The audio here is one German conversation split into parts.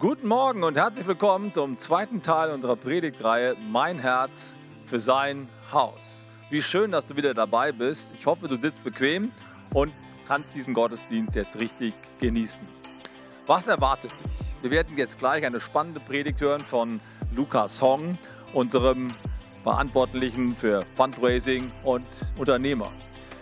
Guten Morgen und herzlich willkommen zum zweiten Teil unserer Predigtreihe Mein Herz für sein Haus. Wie schön, dass du wieder dabei bist. Ich hoffe, du sitzt bequem und kannst diesen Gottesdienst jetzt richtig genießen. Was erwartet dich? Wir werden jetzt gleich eine spannende Predigt hören von Lukas Hong, unserem Verantwortlichen für Fundraising und Unternehmer.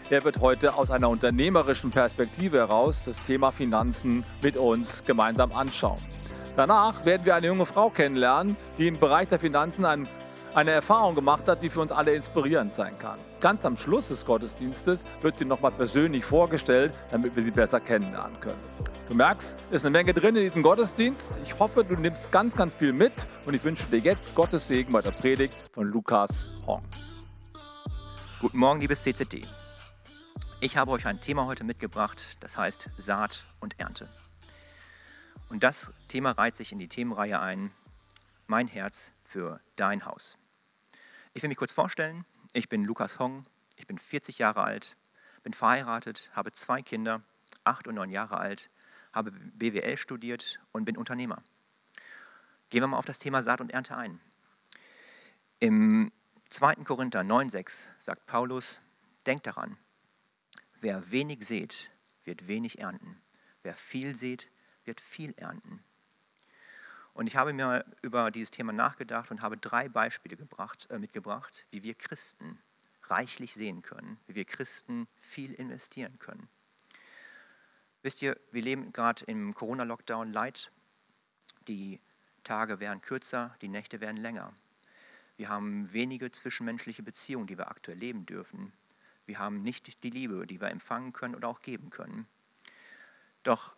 Er wird heute aus einer unternehmerischen Perspektive heraus das Thema Finanzen mit uns gemeinsam anschauen. Danach werden wir eine junge Frau kennenlernen, die im Bereich der Finanzen ein, eine Erfahrung gemacht hat, die für uns alle inspirierend sein kann. Ganz am Schluss des Gottesdienstes wird sie nochmal persönlich vorgestellt, damit wir sie besser kennenlernen können. Du merkst, es ist eine Menge drin in diesem Gottesdienst. Ich hoffe, du nimmst ganz, ganz viel mit und ich wünsche dir jetzt Gottes Segen bei der Predigt von Lukas Hong. Guten Morgen, liebes CZD. Ich habe euch ein Thema heute mitgebracht, das heißt Saat und Ernte. Und das Thema reiht sich in die Themenreihe ein, Mein Herz für dein Haus. Ich will mich kurz vorstellen. Ich bin Lukas Hong, ich bin 40 Jahre alt, bin verheiratet, habe zwei Kinder, acht und neun Jahre alt, habe BWL studiert und bin Unternehmer. Gehen wir mal auf das Thema Saat und Ernte ein. Im 2. Korinther 9,6 sagt Paulus: Denkt daran, wer wenig sät, wird wenig ernten. Wer viel sät, wird viel ernten. Und ich habe mir über dieses Thema nachgedacht und habe drei Beispiele gebracht, äh, mitgebracht, wie wir Christen reichlich sehen können, wie wir Christen viel investieren können. Wisst ihr, wir leben gerade im Corona-Lockdown Leid. Die Tage werden kürzer, die Nächte werden länger. Wir haben wenige zwischenmenschliche Beziehungen, die wir aktuell leben dürfen. Wir haben nicht die Liebe, die wir empfangen können oder auch geben können. Doch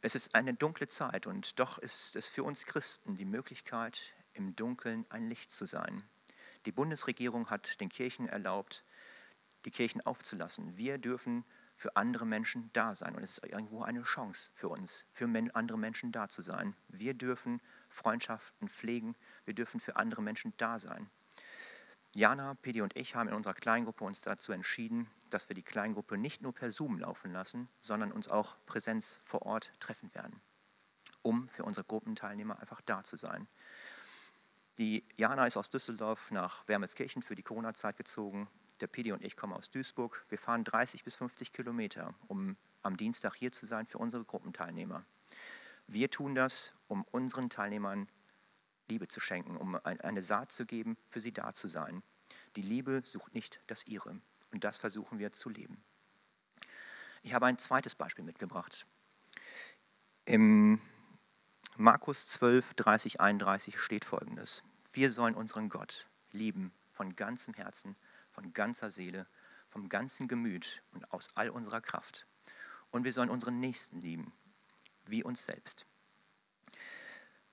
es ist eine dunkle Zeit und doch ist es für uns Christen die Möglichkeit, im Dunkeln ein Licht zu sein. Die Bundesregierung hat den Kirchen erlaubt, die Kirchen aufzulassen. Wir dürfen für andere Menschen da sein. Und es ist irgendwo eine Chance für uns, für andere Menschen da zu sein. Wir dürfen Freundschaften pflegen. Wir dürfen für andere Menschen da sein. Jana, Pedi und ich haben in unserer Kleingruppe uns dazu entschieden, dass wir die Kleingruppe nicht nur per Zoom laufen lassen, sondern uns auch Präsenz vor Ort treffen werden, um für unsere Gruppenteilnehmer einfach da zu sein. Die Jana ist aus Düsseldorf nach Wermelskirchen für die Corona-Zeit gezogen. Der Pedi und ich kommen aus Duisburg. Wir fahren 30 bis 50 Kilometer, um am Dienstag hier zu sein für unsere Gruppenteilnehmer. Wir tun das, um unseren Teilnehmern Liebe zu schenken, um eine Saat zu geben, für sie da zu sein. Die Liebe sucht nicht das ihre. Und das versuchen wir zu leben. Ich habe ein zweites Beispiel mitgebracht. Im Markus 12, 30, 31 steht folgendes. Wir sollen unseren Gott lieben von ganzem Herzen, von ganzer Seele, vom ganzen Gemüt und aus all unserer Kraft. Und wir sollen unseren Nächsten lieben, wie uns selbst.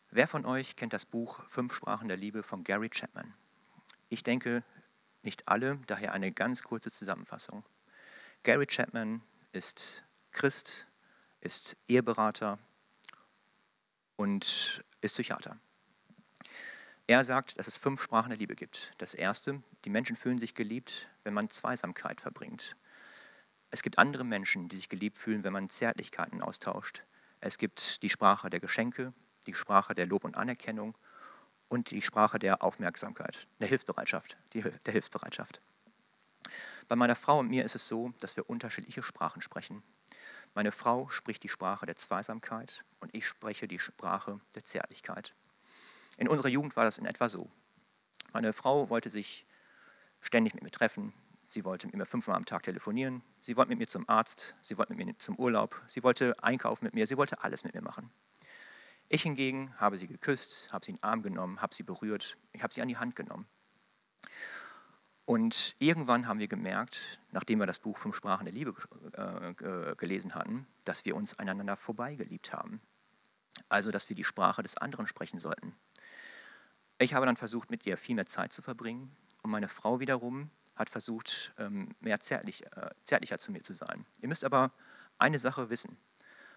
Wer von euch kennt das Buch Fünf Sprachen der Liebe von Gary Chapman? Ich denke, nicht alle, daher eine ganz kurze Zusammenfassung. Gary Chapman ist Christ, ist Eheberater und ist Psychiater. Er sagt, dass es fünf Sprachen der Liebe gibt. Das erste, die Menschen fühlen sich geliebt, wenn man Zweisamkeit verbringt. Es gibt andere Menschen, die sich geliebt fühlen, wenn man Zärtlichkeiten austauscht. Es gibt die Sprache der Geschenke, die Sprache der Lob und Anerkennung und die Sprache der Aufmerksamkeit, der Hilfsbereitschaft, der Hilfsbereitschaft. Bei meiner Frau und mir ist es so, dass wir unterschiedliche Sprachen sprechen. Meine Frau spricht die Sprache der Zweisamkeit und ich spreche die Sprache der Zärtlichkeit. In unserer Jugend war das in etwa so. Meine Frau wollte sich ständig mit mir treffen. Sie wollte mit mir fünfmal am Tag telefonieren. Sie wollte mit mir zum Arzt. Sie wollte mit mir zum Urlaub. Sie wollte einkaufen mit mir. Sie wollte alles mit mir machen. Ich hingegen habe sie geküsst, habe sie in den Arm genommen, habe sie berührt, ich habe sie an die Hand genommen. Und irgendwann haben wir gemerkt, nachdem wir das Buch Fünf Sprachen der Liebe äh, gelesen hatten, dass wir uns einander vorbeigeliebt haben. Also, dass wir die Sprache des anderen sprechen sollten. Ich habe dann versucht, mit ihr viel mehr Zeit zu verbringen. Und meine Frau wiederum hat versucht, ähm, mehr zärtlich, äh, zärtlicher zu mir zu sein. Ihr müsst aber eine Sache wissen.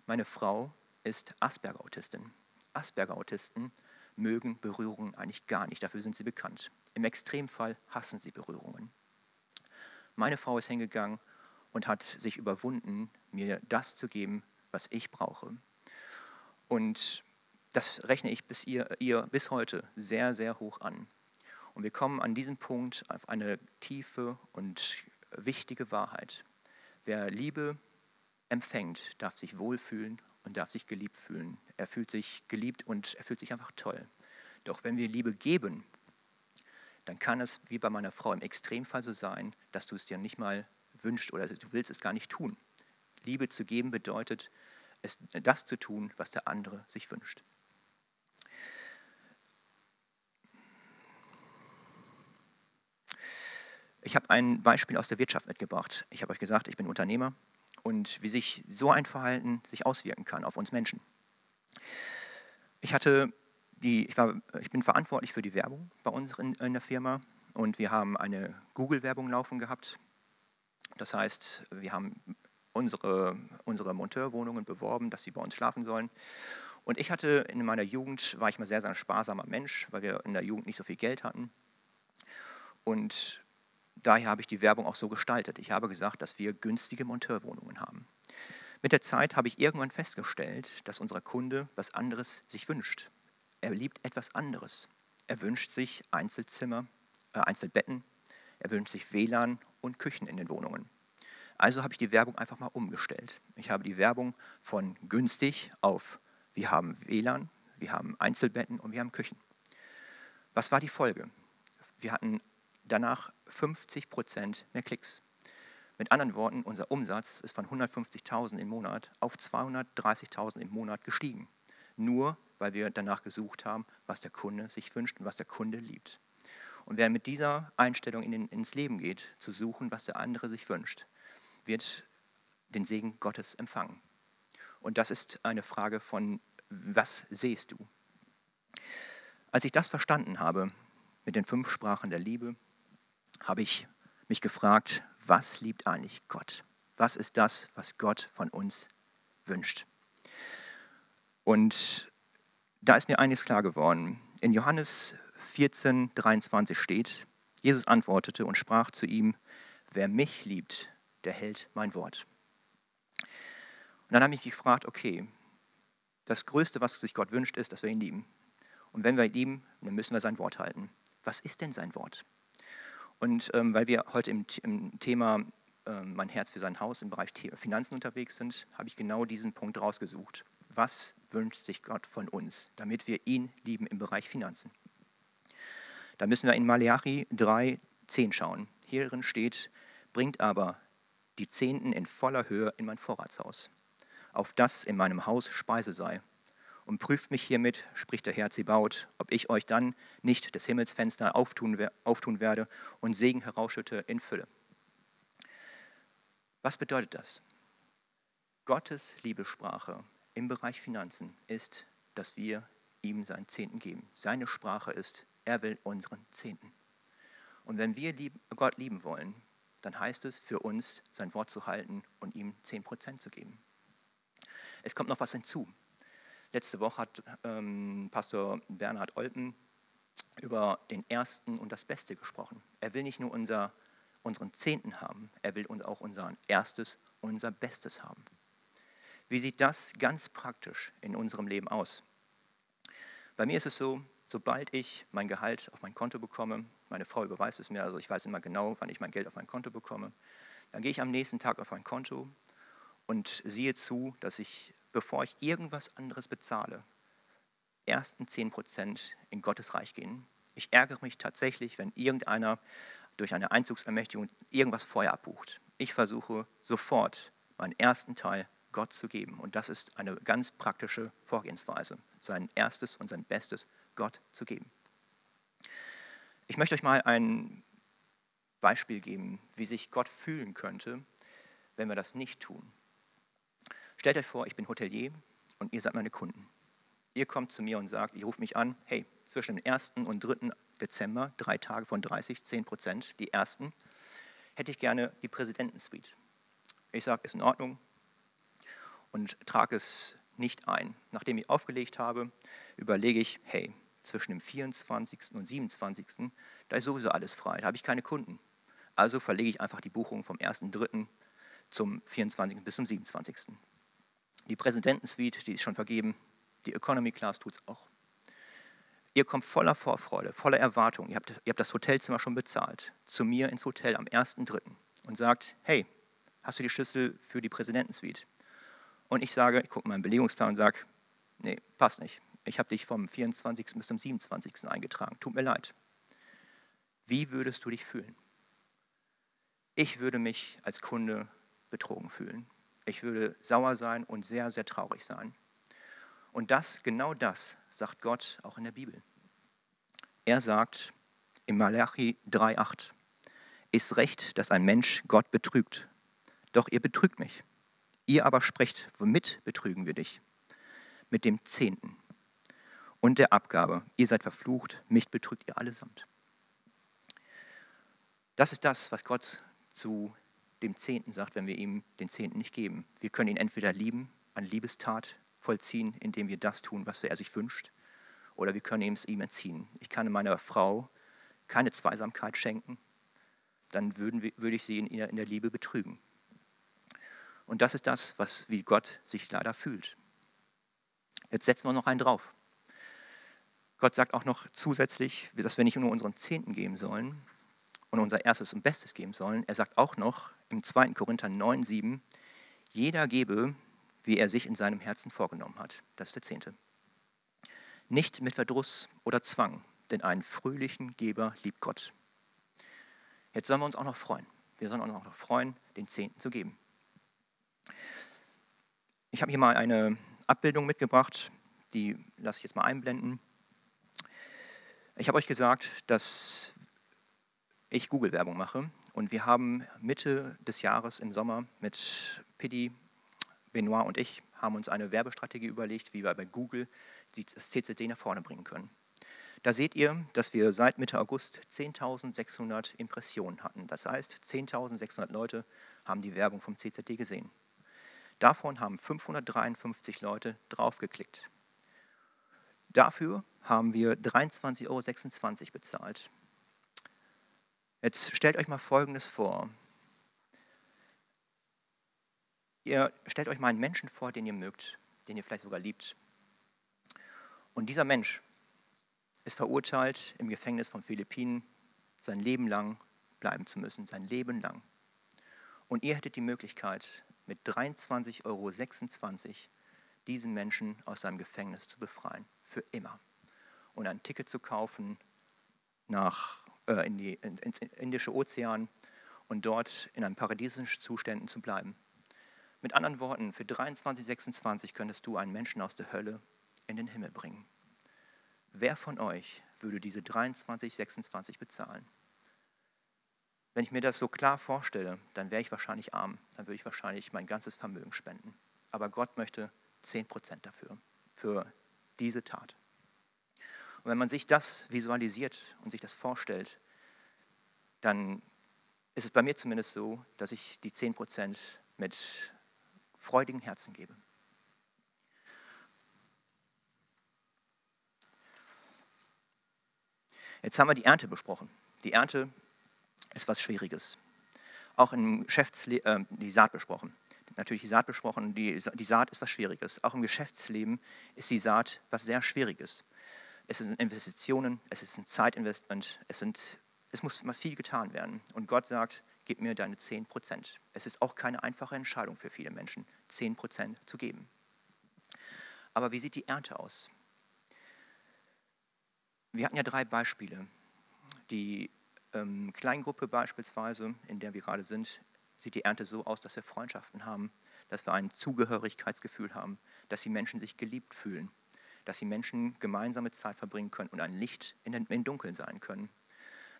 Meine Frau ist Asperger-Autistin. Asperger-Autisten mögen Berührungen eigentlich gar nicht, dafür sind sie bekannt. Im Extremfall hassen sie Berührungen. Meine Frau ist hingegangen und hat sich überwunden, mir das zu geben, was ich brauche. Und das rechne ich bis, ihr, ihr bis heute sehr, sehr hoch an. Und wir kommen an diesem Punkt auf eine tiefe und wichtige Wahrheit. Wer Liebe empfängt, darf sich wohlfühlen und darf sich geliebt fühlen. Er fühlt sich geliebt und er fühlt sich einfach toll. Doch wenn wir Liebe geben, dann kann es wie bei meiner Frau im Extremfall so sein, dass du es dir nicht mal wünschst oder du willst es gar nicht tun. Liebe zu geben bedeutet, es, das zu tun, was der andere sich wünscht. Ich habe ein Beispiel aus der Wirtschaft mitgebracht. Ich habe euch gesagt, ich bin Unternehmer und wie sich so ein Verhalten sich auswirken kann auf uns Menschen. Ich hatte die, ich, war, ich bin verantwortlich für die Werbung bei uns in, in der Firma und wir haben eine Google-Werbung laufen gehabt. Das heißt, wir haben unsere, unsere Monteurwohnungen beworben, dass sie bei uns schlafen sollen. Und ich hatte in meiner Jugend, war ich mal sehr, sehr sparsamer Mensch, weil wir in der Jugend nicht so viel Geld hatten. Und daher habe ich die Werbung auch so gestaltet. Ich habe gesagt, dass wir günstige Monteurwohnungen haben. Mit der Zeit habe ich irgendwann festgestellt, dass unser Kunde was anderes sich wünscht. Er liebt etwas anderes. Er wünscht sich Einzelzimmer, äh, Einzelbetten, er wünscht sich WLAN und Küchen in den Wohnungen. Also habe ich die Werbung einfach mal umgestellt. Ich habe die Werbung von günstig auf wir haben WLAN, wir haben Einzelbetten und wir haben Küchen. Was war die Folge? Wir hatten danach 50 Prozent mehr Klicks. Mit anderen Worten, unser Umsatz ist von 150.000 im Monat auf 230.000 im Monat gestiegen. Nur weil wir danach gesucht haben, was der Kunde sich wünscht und was der Kunde liebt. Und wer mit dieser Einstellung in den, ins Leben geht, zu suchen, was der andere sich wünscht, wird den Segen Gottes empfangen. Und das ist eine Frage von, was sehst du? Als ich das verstanden habe mit den fünf Sprachen der Liebe, habe ich mich gefragt, was liebt eigentlich Gott? Was ist das, was Gott von uns wünscht? Und da ist mir eines klar geworden. In Johannes 14, 23 steht, Jesus antwortete und sprach zu ihm, wer mich liebt, der hält mein Wort. Und dann habe ich mich gefragt, okay, das Größte, was sich Gott wünscht, ist, dass wir ihn lieben. Und wenn wir ihn lieben, dann müssen wir sein Wort halten. Was ist denn sein Wort? Und ähm, weil wir heute im, im Thema äh, Mein Herz für sein Haus im Bereich Finanzen unterwegs sind, habe ich genau diesen Punkt rausgesucht. Was wünscht sich Gott von uns, damit wir ihn lieben im Bereich Finanzen? Da müssen wir in Malachi 3, 10 schauen. Hierin steht, bringt aber die Zehnten in voller Höhe in mein Vorratshaus, auf das in meinem Haus Speise sei. Und prüft mich hiermit, spricht der Herr Zebaut, ob ich euch dann nicht des Himmelsfenster auftun, auftun werde und Segen herausschütte in Fülle. Was bedeutet das? Gottes Liebesprache im Bereich Finanzen ist, dass wir ihm seinen Zehnten geben. Seine Sprache ist, er will unseren Zehnten. Und wenn wir Gott lieben wollen, dann heißt es für uns, sein Wort zu halten und ihm 10% zu geben. Es kommt noch was hinzu. Letzte Woche hat ähm, Pastor Bernhard Olpen über den Ersten und das Beste gesprochen. Er will nicht nur unser, unseren Zehnten haben, er will auch unser Erstes, unser Bestes haben. Wie sieht das ganz praktisch in unserem Leben aus? Bei mir ist es so, sobald ich mein Gehalt auf mein Konto bekomme, meine Frau überweist es mir, also ich weiß immer genau, wann ich mein Geld auf mein Konto bekomme. Dann gehe ich am nächsten Tag auf mein Konto und sehe zu, dass ich, bevor ich irgendwas anderes bezahle, ersten 10% in Gottes Reich gehen. Ich ärgere mich tatsächlich, wenn irgendeiner durch eine Einzugsermächtigung irgendwas vorher abbucht. Ich versuche sofort meinen ersten Teil Gott zu geben. Und das ist eine ganz praktische Vorgehensweise, sein erstes und sein Bestes Gott zu geben. Ich möchte euch mal ein Beispiel geben, wie sich Gott fühlen könnte, wenn wir das nicht tun. Stellt euch vor, ich bin Hotelier und ihr seid meine Kunden. Ihr kommt zu mir und sagt, ihr ruft mich an, hey, zwischen dem 1. und 3. Dezember, drei Tage von 30, 10 Prozent, die ersten, hätte ich gerne die Präsidentensuite. Ich sage, ist in Ordnung und trage es nicht ein. Nachdem ich aufgelegt habe, überlege ich, hey, zwischen dem 24. und 27. Da ist sowieso alles frei, da habe ich keine Kunden. Also verlege ich einfach die Buchung vom 1.3. zum 24. bis zum 27. Die Präsidentensuite, die ist schon vergeben, Die Economy Class tut es auch. Ihr kommt voller Vorfreude, voller Erwartung. Ihr habt, ihr habt das Hotelzimmer schon bezahlt. Zu mir ins Hotel am 1.3. und sagt, hey, hast du die Schlüssel für die Präsidentensuite? Und ich sage, ich gucke meinen Belegungsplan und sage, nee, passt nicht. Ich habe dich vom 24. bis zum 27. eingetragen. Tut mir leid. Wie würdest du dich fühlen? Ich würde mich als Kunde betrogen fühlen. Ich würde sauer sein und sehr, sehr traurig sein. Und das, genau das, sagt Gott auch in der Bibel. Er sagt im Malachi 3,8, ist recht, dass ein Mensch Gott betrügt. Doch ihr betrügt mich. Ihr aber sprecht, womit betrügen wir dich? Mit dem Zehnten und der Abgabe. Ihr seid verflucht, mich betrügt ihr allesamt. Das ist das, was Gott zu dem Zehnten sagt, wenn wir ihm den Zehnten nicht geben. Wir können ihn entweder lieben, eine Liebestat vollziehen, indem wir das tun, was er sich wünscht, oder wir können es ihm entziehen. Ich kann meiner Frau keine Zweisamkeit schenken, dann würden wir, würde ich sie in, in der Liebe betrügen. Und das ist das, was wie Gott sich leider fühlt. Jetzt setzen wir noch einen drauf. Gott sagt auch noch zusätzlich, dass wir nicht nur unseren Zehnten geben sollen und unser erstes und Bestes geben sollen. Er sagt auch noch im 2. Korinther 9, 7, jeder gebe, wie er sich in seinem Herzen vorgenommen hat. Das ist der Zehnte. Nicht mit Verdruss oder Zwang, denn einen fröhlichen Geber liebt Gott. Jetzt sollen wir uns auch noch freuen. Wir sollen uns auch noch freuen, den Zehnten zu geben. Ich habe hier mal eine Abbildung mitgebracht, die lasse ich jetzt mal einblenden. Ich habe euch gesagt, dass ich Google-Werbung mache und wir haben Mitte des Jahres im Sommer mit Pidi, Benoit und ich haben uns eine Werbestrategie überlegt, wie wir bei Google das CCD nach vorne bringen können. Da seht ihr, dass wir seit Mitte August 10.600 Impressionen hatten. Das heißt, 10.600 Leute haben die Werbung vom CCD gesehen. Davon haben 553 Leute draufgeklickt. Dafür haben wir 23,26 Euro bezahlt. Jetzt stellt euch mal Folgendes vor. Ihr stellt euch mal einen Menschen vor, den ihr mögt, den ihr vielleicht sogar liebt. Und dieser Mensch ist verurteilt, im Gefängnis von Philippinen sein Leben lang bleiben zu müssen, sein Leben lang. Und ihr hättet die Möglichkeit, mit 23,26 Euro diesen Menschen aus seinem Gefängnis zu befreien, für immer. Und ein Ticket zu kaufen nach, äh, in die, in, ins Indische Ozean und dort in einem paradiesischen Zuständen zu bleiben. Mit anderen Worten, für 23,26 könntest du einen Menschen aus der Hölle in den Himmel bringen. Wer von euch würde diese 23,26 bezahlen? Wenn ich mir das so klar vorstelle, dann wäre ich wahrscheinlich arm. Dann würde ich wahrscheinlich mein ganzes Vermögen spenden. Aber Gott möchte 10% dafür, für diese Tat. Und wenn man sich das visualisiert und sich das vorstellt, dann ist es bei mir zumindest so, dass ich die 10% mit freudigen Herzen gebe. Jetzt haben wir die Ernte besprochen. Die Ernte ist was Schwieriges. Auch im Geschäftsleben, äh, die Saat besprochen. Natürlich die Saat besprochen, die, die Saat ist was Schwieriges. Auch im Geschäftsleben ist die Saat was sehr Schwieriges. Es sind Investitionen, es ist ein Zeitinvestment, es, sind, es muss mal viel getan werden. Und Gott sagt, gib mir deine 10 Prozent. Es ist auch keine einfache Entscheidung für viele Menschen, 10 Prozent zu geben. Aber wie sieht die Ernte aus? Wir hatten ja drei Beispiele. Die ähm, Kleingruppe beispielsweise, in der wir gerade sind, sieht die Ernte so aus, dass wir Freundschaften haben, dass wir ein Zugehörigkeitsgefühl haben, dass die Menschen sich geliebt fühlen, dass die Menschen gemeinsame Zeit verbringen können und ein Licht in den, in Dunkeln sein können.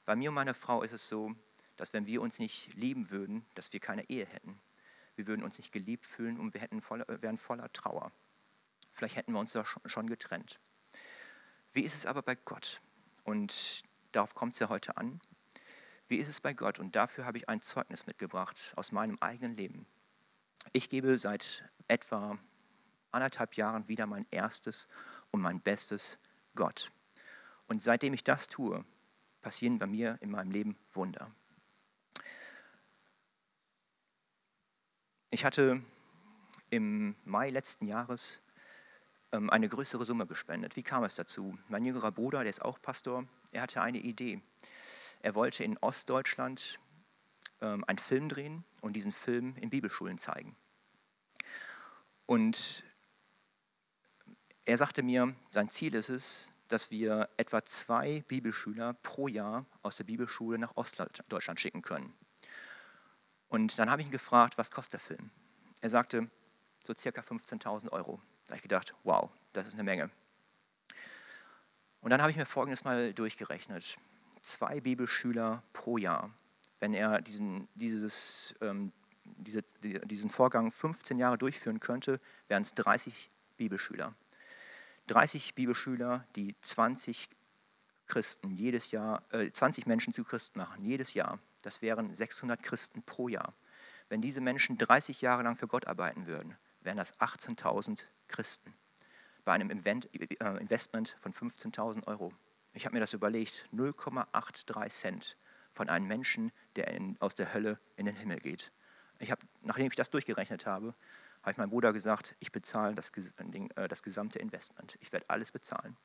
Bei mir und meiner Frau ist es so, dass wenn wir uns nicht lieben würden, dass wir keine Ehe hätten. Wir würden uns nicht geliebt fühlen und wir hätten voller, wären voller Trauer. Vielleicht hätten wir uns da schon getrennt. Wie ist es aber bei Gott? Und darauf kommt es ja heute an. Wie ist es bei Gott? Und dafür habe ich ein Zeugnis mitgebracht aus meinem eigenen Leben. Ich gebe seit etwa anderthalb Jahren wieder mein erstes und mein bestes Gott. Und seitdem ich das tue, passieren bei mir in meinem Leben Wunder. Ich hatte im Mai letzten Jahres ähm, eine größere Summe gespendet. Wie kam es dazu? Mein jüngerer Bruder, der ist auch Pastor, er hatte eine Idee. Er wollte in Ostdeutschland ähm, einen Film drehen und diesen Film in Bibelschulen zeigen. Und er sagte mir, sein Ziel ist es, dass wir etwa zwei Bibelschüler pro Jahr aus der Bibelschule nach Ostdeutschland schicken können. Und dann habe ich ihn gefragt, was kostet der Film? Er sagte, so circa 15.000 Euro. Da habe ich gedacht, wow, das ist eine Menge. Und dann habe ich mir Folgendes mal durchgerechnet. Zwei Bibelschüler pro Jahr. Wenn er diesen, dieses, ähm, diese, diesen Vorgang 15 Jahre durchführen könnte, wären es 30 Bibelschüler. 30 Bibelschüler, die 20 Christen jedes Jahr, äh, 20 Menschen zu Christen machen, jedes Jahr. Das wären 600 Christen pro Jahr. Wenn diese Menschen 30 Jahre lang für Gott arbeiten würden, wären das 18.000 Christen bei einem äh, Investment von 15.000 Euro. Ich habe mir das überlegt, 0,83 Cent von einem Menschen, der in, aus der Hölle in den Himmel geht. Ich hab, nachdem ich das durchgerechnet habe, habe ich meinem Bruder gesagt, ich bezahle das, äh, das gesamte Investment. Ich werde alles bezahlen.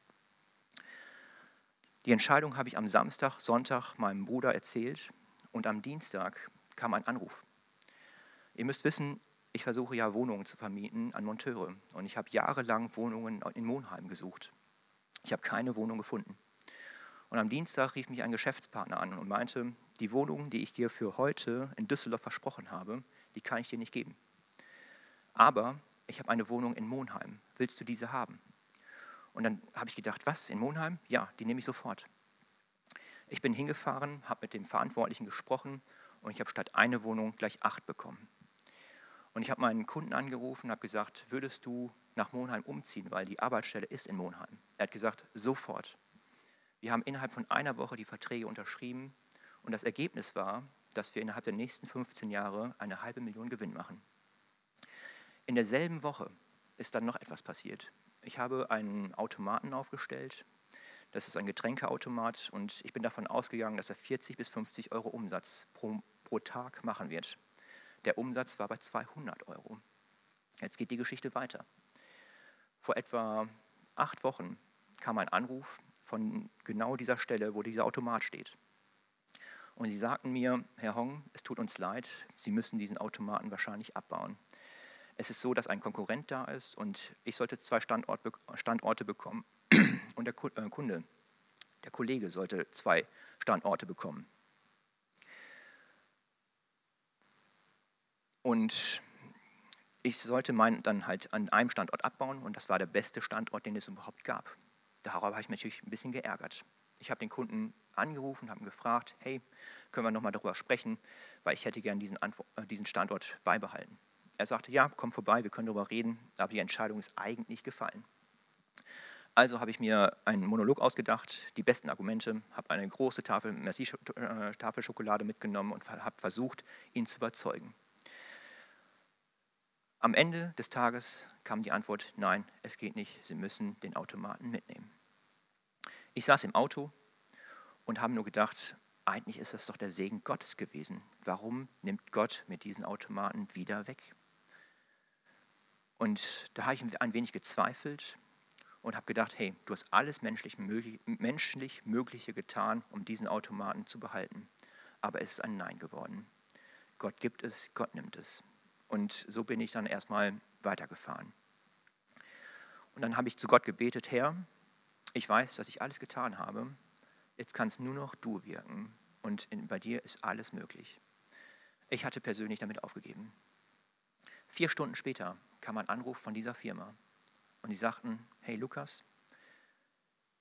Die Entscheidung habe ich am Samstag, Sonntag meinem Bruder erzählt und am Dienstag kam ein Anruf. Ihr müsst wissen, ich versuche ja Wohnungen zu vermieten an Monteure und ich habe jahrelang Wohnungen in Monheim gesucht. Ich habe keine Wohnung gefunden. Und am Dienstag rief mich ein Geschäftspartner an und meinte, die Wohnung, die ich dir für heute in Düsseldorf versprochen habe, die kann ich dir nicht geben. Aber ich habe eine Wohnung in Monheim. Willst du diese haben? Und dann habe ich gedacht, was, in Monheim? Ja, die nehme ich sofort. Ich bin hingefahren, habe mit dem Verantwortlichen gesprochen und ich habe statt eine Wohnung gleich acht bekommen. Und ich habe meinen Kunden angerufen und habe gesagt, würdest du nach Monheim umziehen, weil die Arbeitsstelle ist in Monheim. Er hat gesagt, sofort. Wir haben innerhalb von einer Woche die Verträge unterschrieben und das Ergebnis war, dass wir innerhalb der nächsten 15 Jahre eine halbe Million Gewinn machen. In derselben Woche ist dann noch etwas passiert. Ich habe einen Automaten aufgestellt. Das ist ein Getränkeautomat und ich bin davon ausgegangen, dass er 40 bis 50 Euro Umsatz pro, pro Tag machen wird. Der Umsatz war bei 200 Euro. Jetzt geht die Geschichte weiter. Vor etwa acht Wochen kam ein Anruf von genau dieser Stelle, wo dieser Automat steht. Und sie sagten mir, Herr Hong, es tut uns leid, Sie müssen diesen Automaten wahrscheinlich abbauen. Es ist so, dass ein Konkurrent da ist und ich sollte zwei Standort, Standorte bekommen und der äh, Kunde, der Kollege sollte zwei Standorte bekommen. Und ich sollte meinen dann halt an einem Standort abbauen und das war der beste Standort, den es überhaupt gab. Darüber habe ich mich natürlich ein bisschen geärgert. Ich habe den Kunden angerufen, habe ihn gefragt, hey, können wir nochmal darüber sprechen, weil ich hätte gern diesen, äh, diesen Standort beibehalten. Er sagte, ja, komm vorbei, wir können darüber reden, aber die Entscheidung ist eigentlich gefallen. Also habe ich mir einen Monolog ausgedacht, die besten Argumente, habe eine große Tafel Merci-Tafel Schokolade mitgenommen und habe versucht, ihn zu überzeugen. Am Ende des Tages kam die Antwort, nein, es geht nicht, Sie müssen den Automaten mitnehmen. Ich saß im Auto und habe nur gedacht, eigentlich ist das doch der Segen Gottes gewesen. Warum nimmt Gott mir diesen Automaten wieder weg? Und da habe ich ein wenig gezweifelt und habe gedacht, hey, du hast alles menschlich, menschlich Mögliche getan, um diesen Automaten zu behalten. Aber es ist ein Nein geworden. Gott gibt es, Gott nimmt es. Und so bin ich dann erstmal weitergefahren. Und dann habe ich zu Gott gebetet, Herr, ich weiß, dass ich alles getan habe. Jetzt kannst nur noch du wirken. Und in, bei dir ist alles möglich. Ich hatte persönlich damit aufgegeben. Vier Stunden später kam ein Anruf von dieser Firma und die sagten, hey Lukas,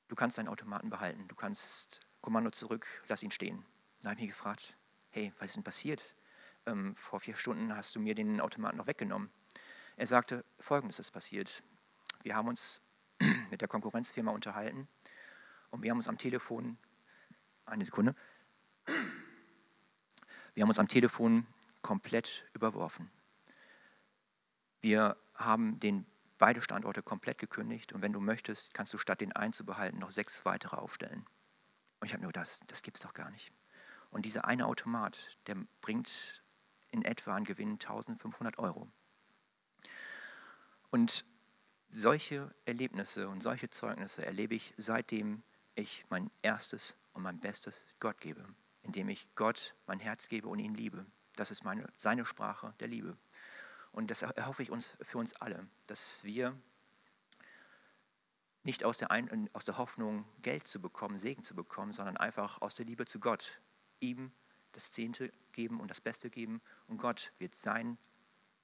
du kannst deinen Automaten behalten, du kannst Kommando zurück, lass ihn stehen. Da habe ich mich gefragt, hey, was ist denn passiert? Ähm, vor vier Stunden hast du mir den Automaten noch weggenommen. Er sagte, folgendes ist passiert. Wir haben uns mit der Konkurrenzfirma unterhalten und wir haben uns am Telefon, eine Sekunde, wir haben uns am Telefon komplett überworfen. Wir haben den beide Standorte komplett gekündigt und wenn du möchtest, kannst du statt den einen zu behalten noch sechs weitere aufstellen. Und ich habe nur das, das gibt es doch gar nicht. Und dieser eine Automat, der bringt in etwa einen Gewinn 1500 Euro. Und solche Erlebnisse und solche Zeugnisse erlebe ich seitdem ich mein erstes und mein Bestes Gott gebe, indem ich Gott mein Herz gebe und ihn liebe. Das ist meine, seine Sprache der Liebe. Und das erhoffe ich uns für uns alle, dass wir nicht aus der, Ein aus der Hoffnung, Geld zu bekommen, Segen zu bekommen, sondern einfach aus der Liebe zu Gott, ihm das Zehnte geben und das Beste geben. Und Gott wird seinen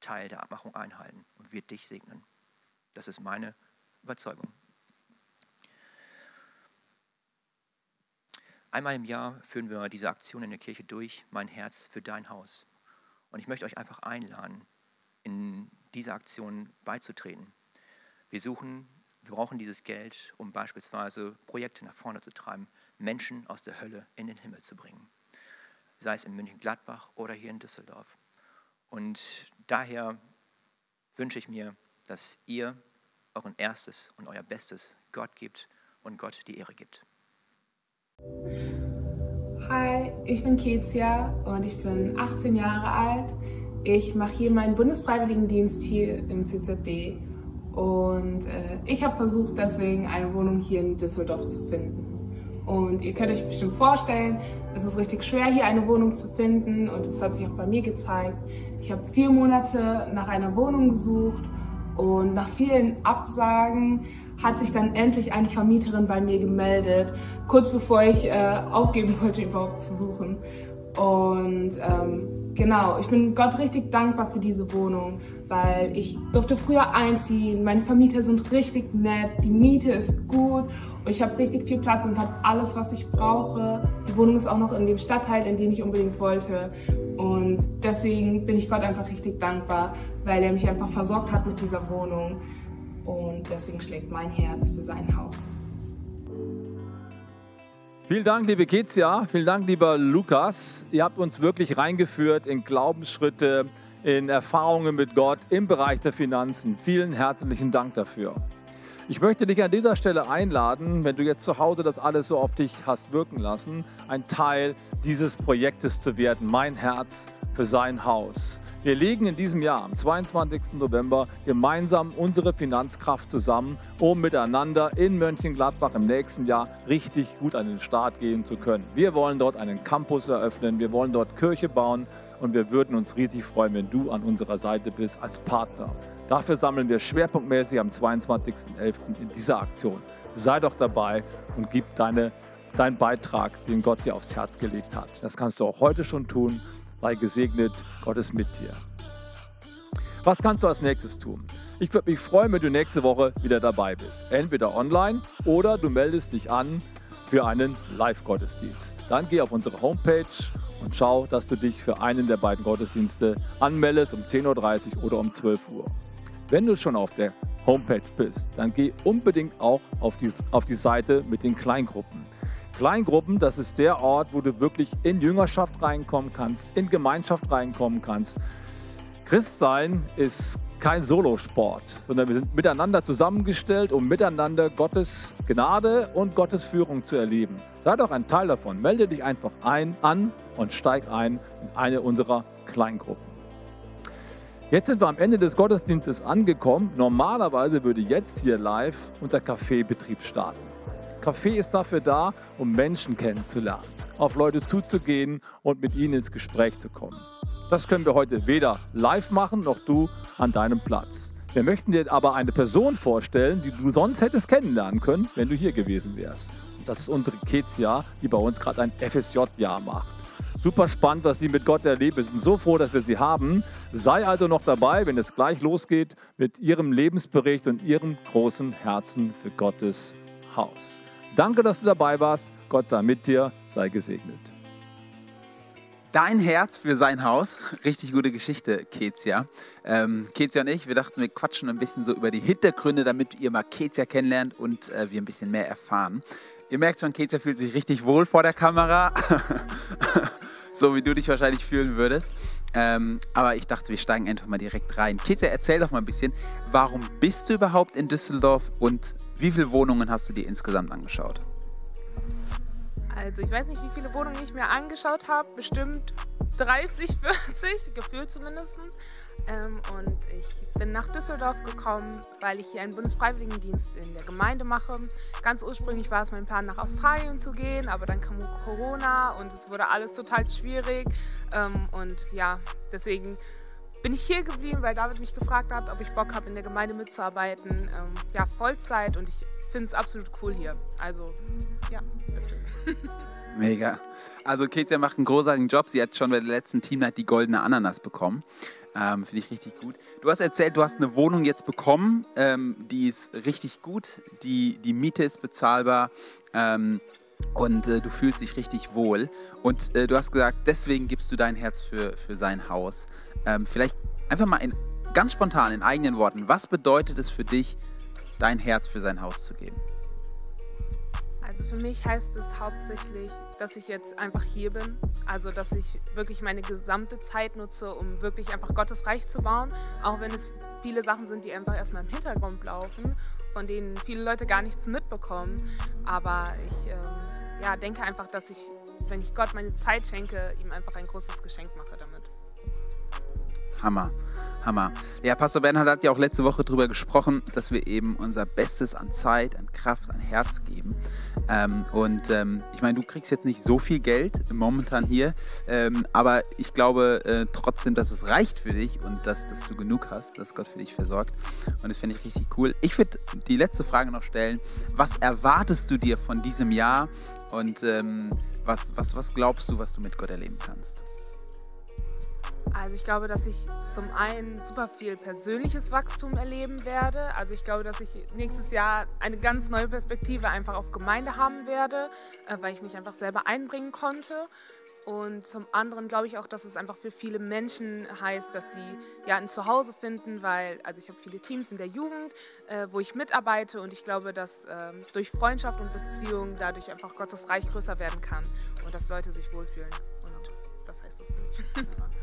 Teil der Abmachung einhalten und wird dich segnen. Das ist meine Überzeugung. Einmal im Jahr führen wir diese Aktion in der Kirche durch, mein Herz für dein Haus. Und ich möchte euch einfach einladen, in diese Aktion beizutreten. Wir suchen, wir brauchen dieses Geld, um beispielsweise Projekte nach vorne zu treiben, Menschen aus der Hölle in den Himmel zu bringen. Sei es in München-Gladbach oder hier in Düsseldorf. Und daher wünsche ich mir, dass ihr euren Erstes und euer Bestes Gott gibt und Gott die Ehre gibt. Hi, ich bin Kezia und ich bin 18 Jahre alt. Ich mache hier meinen Bundesfreiwilligendienst hier im CZD und äh, ich habe versucht, deswegen eine Wohnung hier in Düsseldorf zu finden. Und ihr könnt euch bestimmt vorstellen, es ist richtig schwer, hier eine Wohnung zu finden und es hat sich auch bei mir gezeigt. Ich habe vier Monate nach einer Wohnung gesucht und nach vielen Absagen hat sich dann endlich eine Vermieterin bei mir gemeldet, kurz bevor ich äh, aufgeben wollte, überhaupt zu suchen. Und ähm, genau, ich bin Gott richtig dankbar für diese Wohnung, weil ich durfte früher einziehen. Meine Vermieter sind richtig nett, die Miete ist gut ich habe richtig viel Platz und habe alles, was ich brauche. Die Wohnung ist auch noch in dem Stadtteil, in den ich unbedingt wollte. Und deswegen bin ich Gott einfach richtig dankbar, weil er mich einfach versorgt hat mit dieser Wohnung. Und deswegen schlägt mein Herz für sein Haus. Vielen Dank, liebe Kezia. Vielen Dank, lieber Lukas. Ihr habt uns wirklich reingeführt in Glaubensschritte, in Erfahrungen mit Gott im Bereich der Finanzen. Vielen herzlichen Dank dafür. Ich möchte dich an dieser Stelle einladen, wenn du jetzt zu Hause das alles so auf dich hast wirken lassen, ein Teil dieses Projektes zu werden. Mein Herz für sein Haus. Wir legen in diesem Jahr, am 22. November, gemeinsam unsere Finanzkraft zusammen, um miteinander in Mönchengladbach im nächsten Jahr richtig gut an den Start gehen zu können. Wir wollen dort einen Campus eröffnen, wir wollen dort Kirche bauen und wir würden uns riesig freuen, wenn du an unserer Seite bist als Partner. Dafür sammeln wir schwerpunktmäßig am 22.11. in dieser Aktion. Sei doch dabei und gib deine, deinen Beitrag, den Gott dir aufs Herz gelegt hat. Das kannst du auch heute schon tun sei gesegnet, Gott ist mit dir. Was kannst du als nächstes tun? Ich würde mich freuen, wenn du nächste Woche wieder dabei bist. Entweder online oder du meldest dich an für einen Live-Gottesdienst. Dann geh auf unsere Homepage und schau, dass du dich für einen der beiden Gottesdienste anmeldest um 10.30 Uhr oder um 12 Uhr. Wenn du schon auf der Homepage bist, dann geh unbedingt auch auf die, auf die Seite mit den Kleingruppen. Kleingruppen, das ist der Ort, wo du wirklich in Jüngerschaft reinkommen kannst, in Gemeinschaft reinkommen kannst. Christsein ist kein Solosport, sondern wir sind miteinander zusammengestellt, um miteinander Gottes Gnade und Gottes Führung zu erleben. Sei doch ein Teil davon. Melde dich einfach ein, an und steig ein in eine unserer Kleingruppen. Jetzt sind wir am Ende des Gottesdienstes angekommen. Normalerweise würde jetzt hier live unser Kaffeebetrieb starten. Café ist dafür da, um Menschen kennenzulernen, auf Leute zuzugehen und mit ihnen ins Gespräch zu kommen. Das können wir heute weder live machen, noch du an deinem Platz. Wir möchten dir aber eine Person vorstellen, die du sonst hättest kennenlernen können, wenn du hier gewesen wärst. das ist unsere Kezia, die bei uns gerade ein FSJ-Jahr macht. Super spannend, was sie mit Gott erlebt. Wir sind so froh, dass wir sie haben. Sei also noch dabei, wenn es gleich losgeht mit ihrem Lebensbericht und ihrem großen Herzen für Gottes Haus. Danke, dass du dabei warst. Gott sei mit dir, sei gesegnet. Dein Herz für sein Haus. Richtig gute Geschichte, Kezia. Ähm, Kezia und ich, wir dachten, wir quatschen ein bisschen so über die Hintergründe, damit ihr mal Kezia kennenlernt und äh, wir ein bisschen mehr erfahren. Ihr merkt schon, Kezia fühlt sich richtig wohl vor der Kamera. so wie du dich wahrscheinlich fühlen würdest. Ähm, aber ich dachte, wir steigen einfach mal direkt rein. Kezia, erzähl doch mal ein bisschen, warum bist du überhaupt in Düsseldorf und wie viele Wohnungen hast du dir insgesamt angeschaut? Also ich weiß nicht, wie viele Wohnungen ich mir angeschaut habe. Bestimmt 30, 40, gefühlt zumindest. Ähm, und ich bin nach Düsseldorf gekommen, weil ich hier einen Bundesfreiwilligendienst in der Gemeinde mache. Ganz ursprünglich war es mein Plan, nach Australien zu gehen, aber dann kam Corona und es wurde alles total schwierig. Ähm, und ja, deswegen bin ich hier geblieben, weil David mich gefragt hat, ob ich Bock habe, in der Gemeinde mitzuarbeiten. Ähm, ja, Vollzeit und ich finde es absolut cool hier. Also, ja, deswegen. Mega. Also Kezia macht einen großartigen Job. Sie hat schon bei der letzten Teamnight die goldene Ananas bekommen. Ähm, Finde ich richtig gut. Du hast erzählt, du hast eine Wohnung jetzt bekommen. Ähm, die ist richtig gut. Die, die Miete ist bezahlbar. Ähm, und äh, du fühlst dich richtig wohl. Und äh, du hast gesagt, deswegen gibst du dein Herz für, für sein Haus. Ähm, vielleicht einfach mal in, ganz spontan in eigenen Worten. Was bedeutet es für dich, dein Herz für sein Haus zu geben? Also für mich heißt es hauptsächlich, dass ich jetzt einfach hier bin. Also dass ich wirklich meine gesamte Zeit nutze, um wirklich einfach Gottes Reich zu bauen. Auch wenn es viele Sachen sind, die einfach erstmal im Hintergrund laufen, von denen viele Leute gar nichts mitbekommen. Aber ich ähm, ja, denke einfach, dass ich, wenn ich Gott meine Zeit schenke, ihm einfach ein großes Geschenk mache damit. Hammer, Hammer. Ja, Pastor Bernhard hat ja auch letzte Woche darüber gesprochen, dass wir eben unser Bestes an Zeit, an Kraft, an Herz geben. Ähm, und ähm, ich meine, du kriegst jetzt nicht so viel Geld momentan hier, ähm, aber ich glaube äh, trotzdem, dass es reicht für dich und dass, dass du genug hast, dass Gott für dich versorgt. Und das finde ich richtig cool. Ich würde die letzte Frage noch stellen. Was erwartest du dir von diesem Jahr und ähm, was, was, was glaubst du, was du mit Gott erleben kannst? Also ich glaube, dass ich zum einen super viel persönliches Wachstum erleben werde. Also ich glaube, dass ich nächstes Jahr eine ganz neue Perspektive einfach auf Gemeinde haben werde, äh, weil ich mich einfach selber einbringen konnte. Und zum anderen glaube ich auch, dass es einfach für viele Menschen heißt, dass sie ja ein Zuhause finden, weil also ich habe viele Teams in der Jugend, äh, wo ich mitarbeite und ich glaube, dass äh, durch Freundschaft und Beziehung dadurch einfach Gottes Reich größer werden kann und dass Leute sich wohlfühlen. Und das heißt das für mich.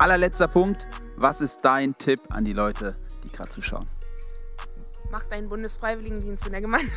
allerletzter Punkt. Was ist dein Tipp an die Leute, die gerade zuschauen? Mach deinen Bundesfreiwilligendienst in der Gemeinde.